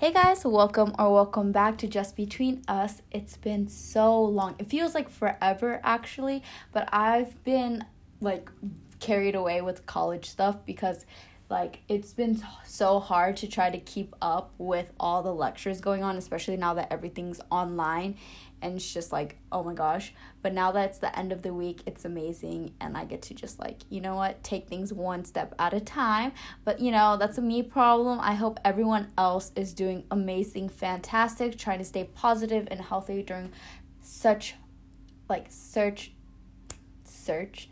Hey guys, welcome or welcome back to Just Between Us. It's been so long. It feels like forever actually, but I've been like carried away with college stuff because like it's been so hard to try to keep up with all the lectures going on, especially now that everything's online and it's just like oh my gosh. But now that it's the end of the week it's amazing and i get to just like you know what take things one step at a time. But you know that's a me problem. I hope everyone else is doing amazing fantastic trying to stay positive and healthy during such like search search.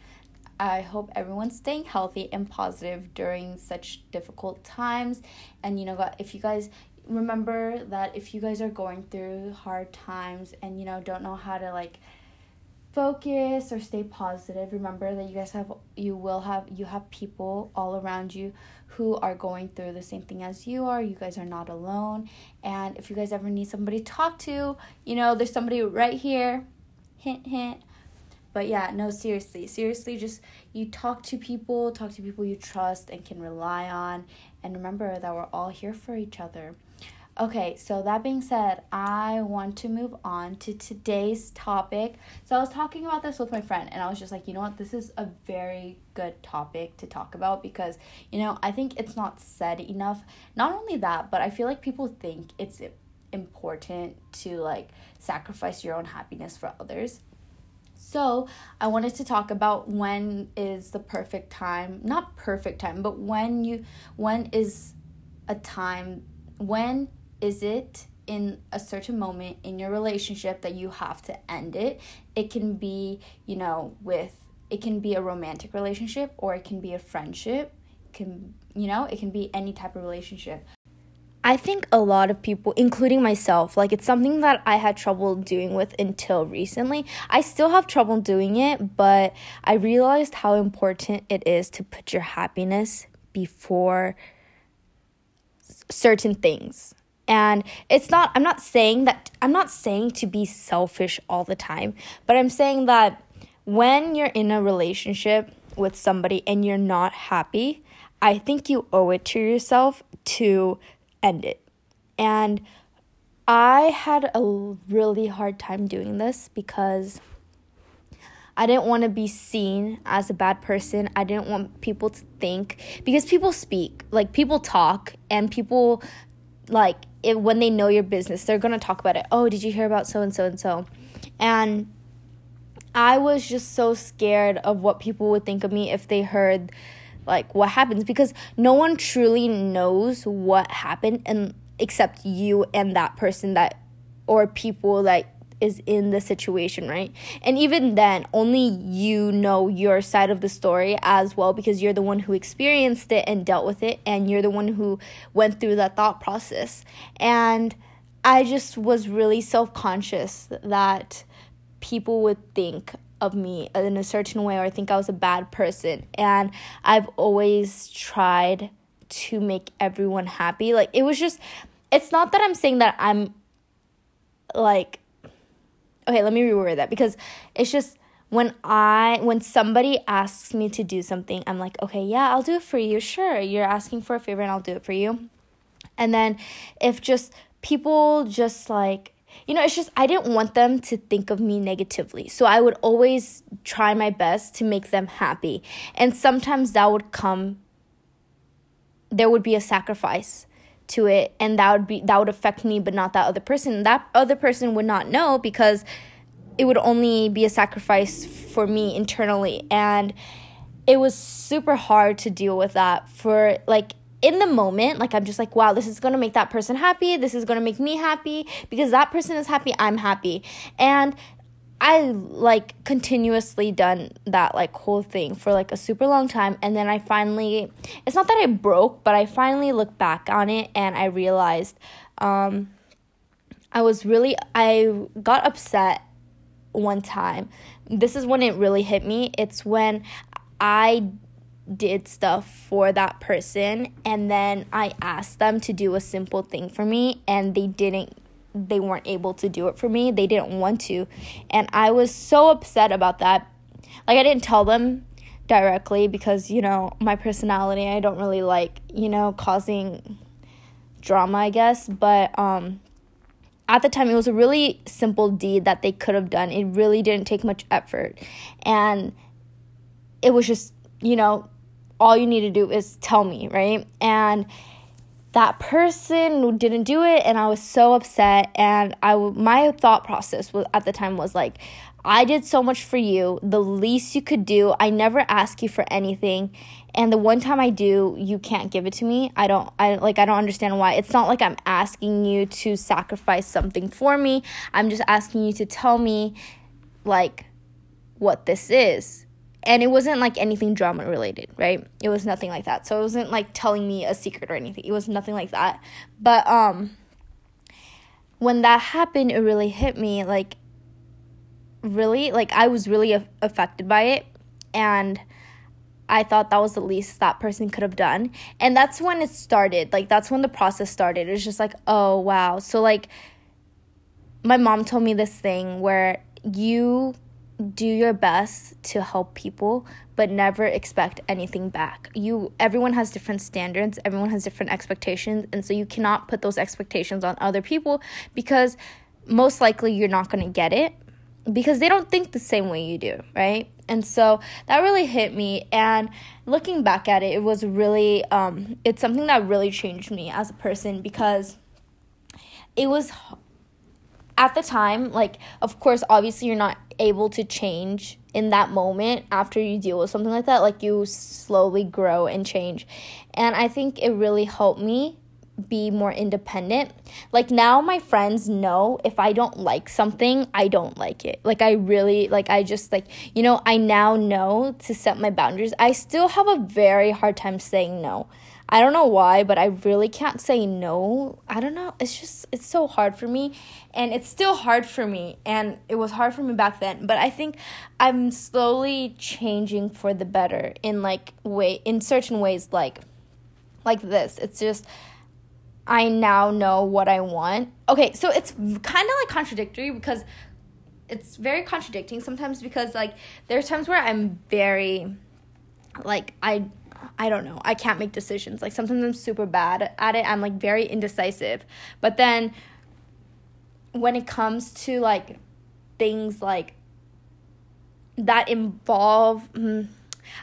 I hope everyone's staying healthy and positive during such difficult times. And you know, if you guys remember that if you guys are going through hard times and you know don't know how to like focus or stay positive remember that you guys have you will have you have people all around you who are going through the same thing as you are. You guys are not alone. And if you guys ever need somebody to talk to you know there's somebody right here. Hint hint. But yeah no seriously seriously just you talk to people talk to people you trust and can rely on. And remember that we're all here for each other Okay, so that being said, I want to move on to today's topic. So I was talking about this with my friend, and I was just like, you know what, this is a very good topic to talk about because, you know, I think it's not said enough. Not only that, but I feel like people think it's important to like sacrifice your own happiness for others. So, I wanted to talk about when is the perfect time, not perfect time, but when you when is a time when is it in a certain moment in your relationship that you have to end it? It can be, you know, with it can be a romantic relationship or it can be a friendship. It can, you know, it can be any type of relationship. I think a lot of people, including myself, like it's something that I had trouble doing with until recently. I still have trouble doing it, but I realized how important it is to put your happiness before certain things and it's not i'm not saying that i'm not saying to be selfish all the time but i'm saying that when you're in a relationship with somebody and you're not happy i think you owe it to yourself to end it and i had a really hard time doing this because I didn't want to be seen as a bad person. I didn't want people to think because people speak, like people talk and people like if, when they know your business, they're to talk about it. Oh, did you hear about so and so and so? And I was just so scared of what people would think of me if they heard like what happens because no one truly knows what happened and except you and that person that or people that is in the situation, right? And even then, only you know your side of the story as well because you're the one who experienced it and dealt with it, and you're the one who went through that thought process. And I just was really self conscious that people would think of me in a certain way or think I was a bad person. And I've always tried to make everyone happy. Like, it was just, it's not that I'm saying that I'm like okay, let me reword that because it's just when I when somebody asks me to do something, I'm like, okay, yeah, I'll do it for you. Sure, you're asking for a favor and I'll do it for you. And then if just people just like you know, it's just I didn't want them to think of me negatively. So I would always try my best to make them happy. And sometimes that would come there would be a sacrifice to it and that would be that would affect me but not that other person. That other person would not know because it would only be a sacrifice for me internally. And it was super hard to deal with that for like in the moment like i'm just like wow this is going to make that person happy. This is going to make me happy. Because that person is happy i'm happy. And I like continuously done that like whole thing for like a super long time and then I finally it's not that I broke but I finally looked back on it and I realized um I was really I got upset one time. This is when it really hit me. It's when I did stuff for that person and then I asked them to do a simple thing for me and they didn't they weren't able to do it for me. They didn't want to. And I was so upset about that. Like, I didn't tell them directly because, you know, my personality, I don't really like, you know, causing drama, I guess, but um at the time it was a really simple deed that they could have done. It really didn't take much effort. And it was just, you know, all you need to do is tell me, right? And that person didn't do it and I was so upset and I my thought process was at the time was like I did so much for you. The least you could do, I never ask you for anything. And the one time I do, you can't give it to me. I don't I like I don't understand why. It's not like I'm asking you to sacrifice something for me. I'm just asking you to tell me like what this is. And it wasn't like anything drama related, right? It was nothing like that. So it wasn't like telling me a secret or anything. It was nothing like that. But um when that happened, it really hit me like really like I was really affected by it and I thought that was the least that person could have done. And that's when it started. Like that's when the process started. It was just like, "Oh, wow." So like my mom told me this thing where you do your best to help people but never expect anything back. You everyone has different standards, everyone has different expectations, and so you cannot put those expectations on other people because most likely you're not going to get it because they don't think the same way you do, right? And so that really hit me. And looking back at it, it was really, um, it's something that really changed me as a person because it was at the time, like, of course, obviously, you're not able to change in that moment after you deal with something like that. Like, you slowly grow and change. And I think it really helped me be more independent. Like now my friends know if I don't like something, I don't like it. Like I really like I just like, you know, I now know to set my boundaries. I still have a very hard time saying no. I don't know why, but I really can't say no. I don't know. It's just it's so hard for me and it's still hard for me and it was hard for me back then, but I think I'm slowly changing for the better in like way in certain ways like like this. It's just I now know what I want. Okay, so it's kind of like contradictory because it's very contradicting sometimes because like there's times where I'm very like I I don't know. I can't make decisions. Like sometimes I'm super bad at it. I'm like very indecisive. But then when it comes to like things like that involve mm,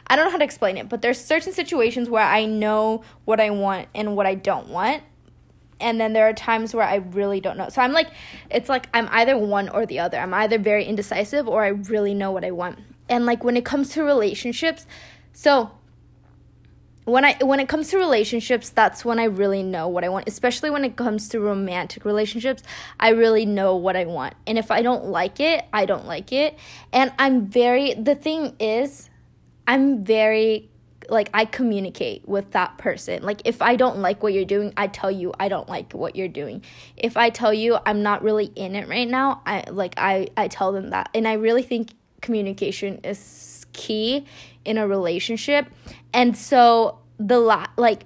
I don't know how to explain it, but there's certain situations where I know what I want and what I don't want and then there are times where I really don't know. So I'm like it's like I'm either one or the other. I'm either very indecisive or I really know what I want. And like when it comes to relationships, so when I when it comes to relationships, that's when I really know what I want. Especially when it comes to romantic relationships, I really know what I want. And if I don't like it, I don't like it. And I'm very the thing is I'm very like I communicate with that person. Like if I don't like what you're doing, I tell you I don't like what you're doing. If I tell you I'm not really in it right now, I like I I tell them that. And I really think communication is key in a relationship. And so the la- like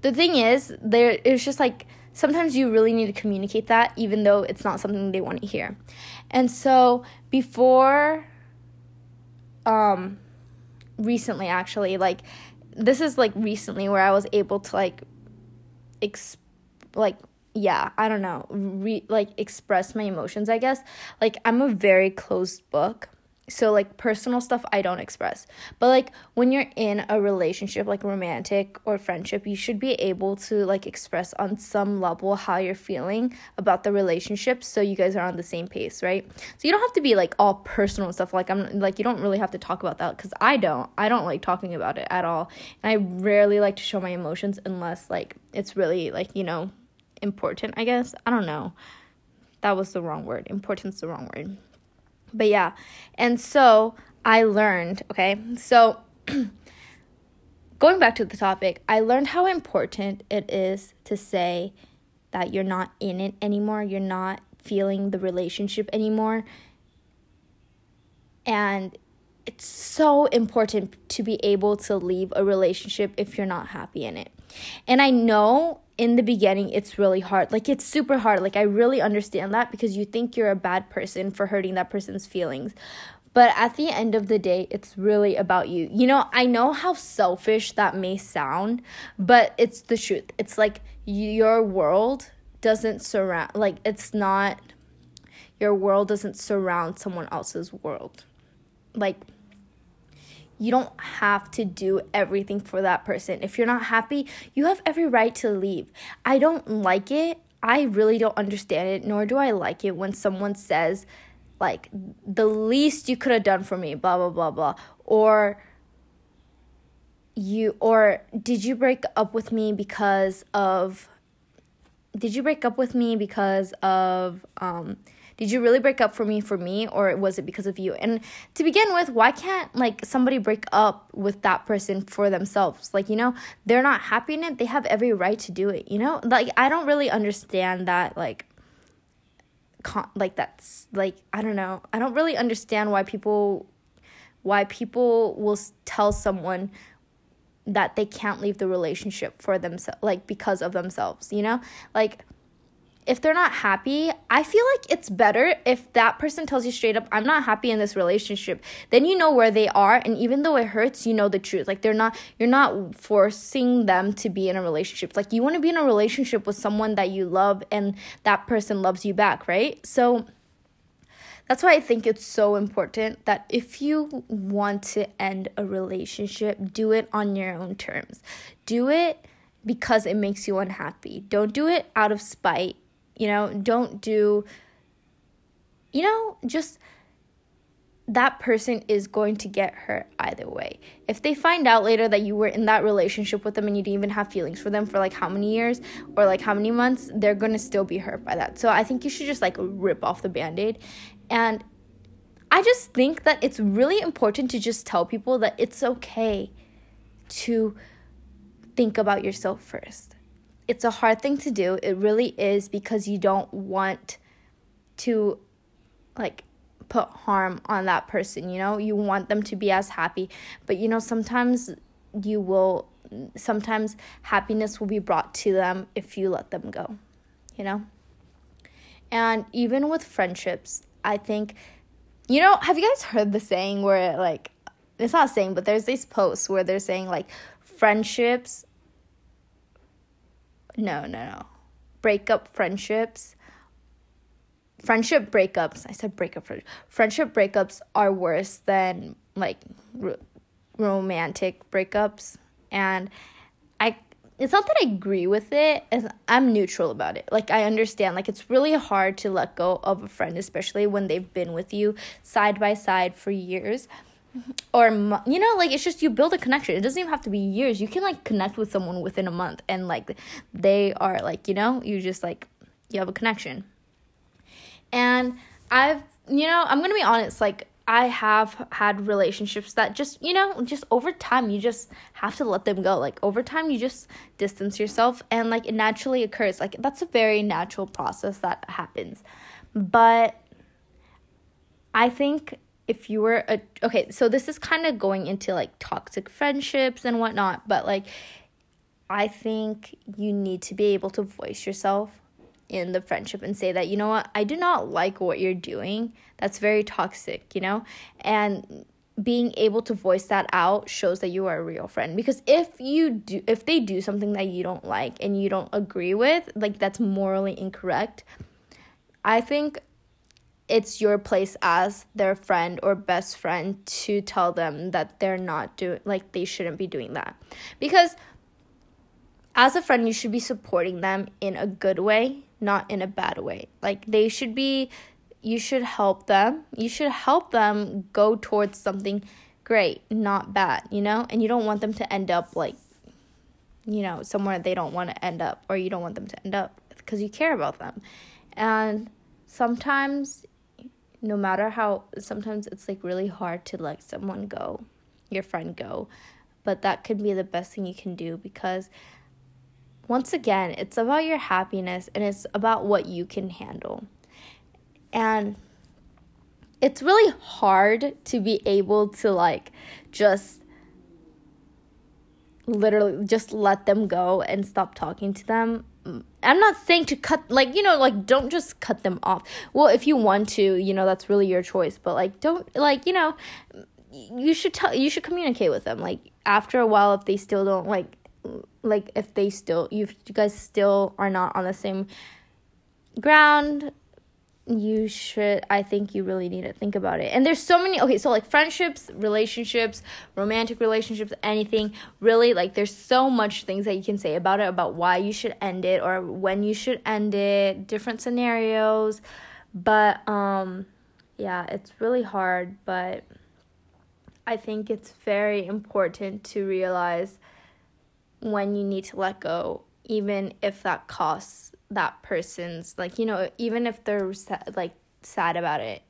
the thing is there it's just like sometimes you really need to communicate that even though it's not something they want to hear. And so before um recently actually like this is like recently where I was able to like ex like yeah, I don't know, re- like express my emotions, I guess. Like I'm a very closed book. So like personal stuff I don't express. But like when you're in a relationship like romantic or friendship, you should be able to like express on some level how you're feeling about the relationship so you guys are on the same pace, right? So you don't have to be like all personal stuff like I'm like you don't really have to talk about that cuz I don't. I don't like talking about it at all. And I rarely like to show my emotions unless like it's really like, you know, important, I guess. I don't know. That was the wrong word. Important's the wrong word. But yeah, and so I learned, okay? So going back to the topic, I learned how important it is to say that you're not in it anymore, you're not feeling the relationship anymore. And it's so important to be able to leave a relationship if you're not happy in it. And I know in the beginning it's really hard. Like it's super hard. Like I really understand that because you think you're a bad person for hurting that person's feelings. But at the end of the day, it's really about you. You know, I know how selfish that may sound, but it's the truth. It's like your world doesn't surround, like, it's not, your world doesn't surround someone else's world. Like, you don't have to do everything for that person. If you're not happy, you have every right to leave. I don't like it. I really don't understand it, nor do I like it when someone says, like, the least you could have done for me, blah, blah, blah, blah. Or, you, or did you break up with me because of, did you break up with me because of, um, did you really break up for me for me or was it because of you? And to begin with, why can't like somebody break up with that person for themselves? Like, you know, they're not happy in it. They have every right to do it, you know? Like I don't really understand that like con- like that's like I don't know. I don't really understand why people why people will tell someone that they can't leave the relationship for themselves like because of themselves, you know? Like if they're not happy, I feel like it's better if that person tells you straight up, I'm not happy in this relationship. Then you know where they are and even though it hurts, you know the truth. Like they're not you're not forcing them to be in a relationship. Like you want to be in a relationship with someone that you love and that person loves you back, right? So that's why I think it's so important that if you want to end a relationship, do it on your own terms. Do it because it makes you unhappy. Don't do it out of spite you know, don't do, you know, just that person is going to get hurt either way. If they find out later that you were in that relationship with them and you didn't even have feelings for them for like how many years or like how many months, they're going to still be hurt by that. So I think you should just like rip off the band aid. And I just think that it's really important to just tell people that it's okay to think about yourself first it's a hard thing to do. It really is because you don't want to like put harm on that person, you know? You want them to be as happy. But you know, sometimes you will sometimes happiness will be brought to them if you let them go, you know? And even with friendships, I think you know, have you guys heard the saying where like it's not saying, but there's these posts where they're saying like friendships no, no, no. Breakup friendships. Friendship breakups. I said breakup. Friendship breakups are worse than like r- romantic breakups. And I it's not that I agree with it. I'm neutral about it. Like I understand. Like it's really hard to let go of a friend, especially when they've been with you side by side for years or you know like it's just you build a connection. It doesn't even have to be years. You can like connect with someone within a month and like they are like you know you just like you have a connection. And i've you know i'm gonna be honest like i have had relationships that just you know just over time you just have to let them go. Like over time you just distance yourself and like it naturally occurs. Like that's a very natural process that happens. But i think if you were a okay, so this is kind of going into like toxic friendships and whatnot, but like I think you need to be able to voice yourself in the friendship and say that, you know what, I do not like what you're doing. That's very toxic, you know? And being able to voice that out shows that you are a real friend because if you do if they do something that you don't like and you don't agree with like that's morally incorrect i think it's your place as their friend or best friend to tell them that they're not doing like they shouldn't be doing that. Because as a friend you should be supporting them in a good way not in a bad way. Like they should be you should help them. You should help them go towards something great not bad you know? And you don't want them to end up like you know somewhere they don't want to end up or you don't want them to end up because you care about them. And sometimes no matter how sometimes it's like really hard to let someone go, your friend go, but that could be the best thing you can do because once again, it's about your happiness and it's about what you can handle. And it's really hard to be able to like just literally just let them go and stop talking to them I'm not saying to cut like you know like don't just cut them off. Well, if you want to, you know that's really your choice, but like don't like you know you should tell you should communicate with them like after a while if they still don't like like if they still you you guys still are not on the same ground you should i think you really need to think about it. And there's so many okay so like friendships relationships romantic relationships anything really like there's so much things that you can say about it about why you should end it or when you should end it different scenarios. But um yeah it's really hard but i think it's very important to realize when you need to let go even if that costs that person's like you know even if they're like sad about it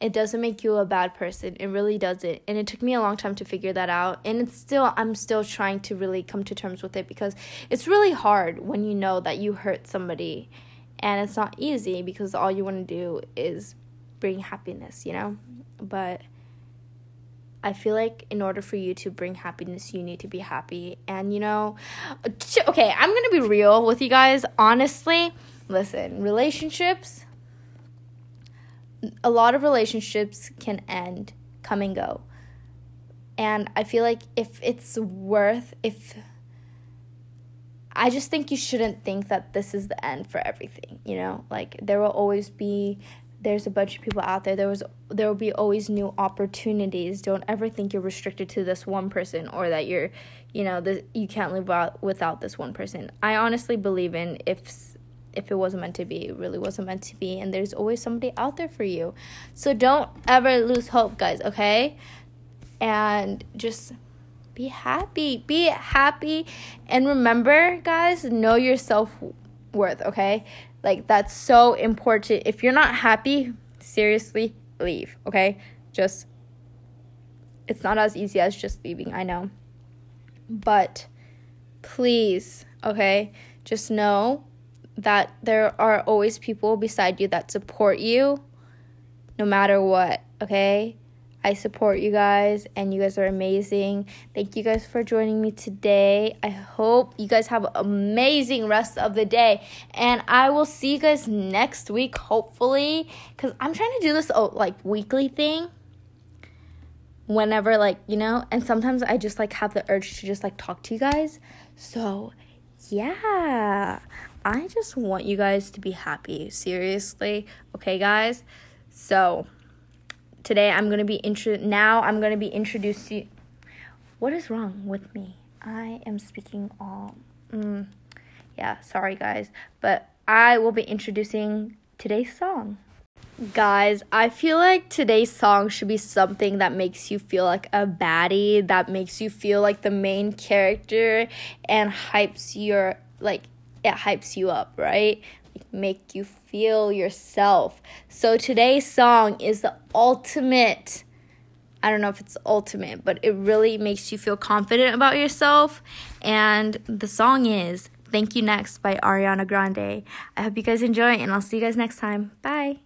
it doesn't make you a bad person. It really doesn't. And it took me a long time to figure that out. And it's still i'm still trying to really come to terms with it because it's really hard when you know that you hurt somebody and it's not easy because all you want to do is bring happiness you know? But I feel like in order for you to bring happiness, you need to be happy. And you know, okay, I'm gonna be real with you guys. Honestly, listen, relationships, a lot of relationships can end, come and go. And I feel like if it's worth, if I just think you shouldn't think that this is the end for everything, you know? Like there will always be there's a bunch of people out there there was there will be always new opportunities. Don't ever think you're restricted to this one person or that you're you know that you can't live out without this one person. I honestly believe in if if it wasn't meant to be it really wasn't meant to be and there's always somebody out there for you. So don't ever lose hope guys okay? And just be happy be happy and remember guys know your self-worth okay like that's so important. If you're not happy, seriously, leave, okay? Just it's not as easy as just leaving, I know. But please, okay? Just know that there are always people beside you that support you no matter what, okay? I support you guys and you guys are amazing. Thank you guys for joining me today. I hope you guys have an amazing rest of the day. And I will see you guys next week, hopefully. Because I'm trying to do this oh, like weekly thing. Whenever, like, you know, and sometimes I just like have the urge to just like talk to you guys. So, yeah. I just want you guys to be happy. Seriously. Okay, guys? So, today I'm going to be intro now I'm going to be introducing What is wrong with me? I am speaking all mm, yeah, sorry guys, but I will be introducing today's song. Guys, I feel like today's song should be something that makes you feel like a baddie, that makes you feel like the main character and hypes your like it hypes you up, right? Make you feel yourself. So today's song is the ultimate. I don't know if it's ultimate, but it really makes you feel confident about yourself. And the song is Thank You Next by Ariana Grande. I hope you guys enjoy, and I'll see you guys next time. Bye.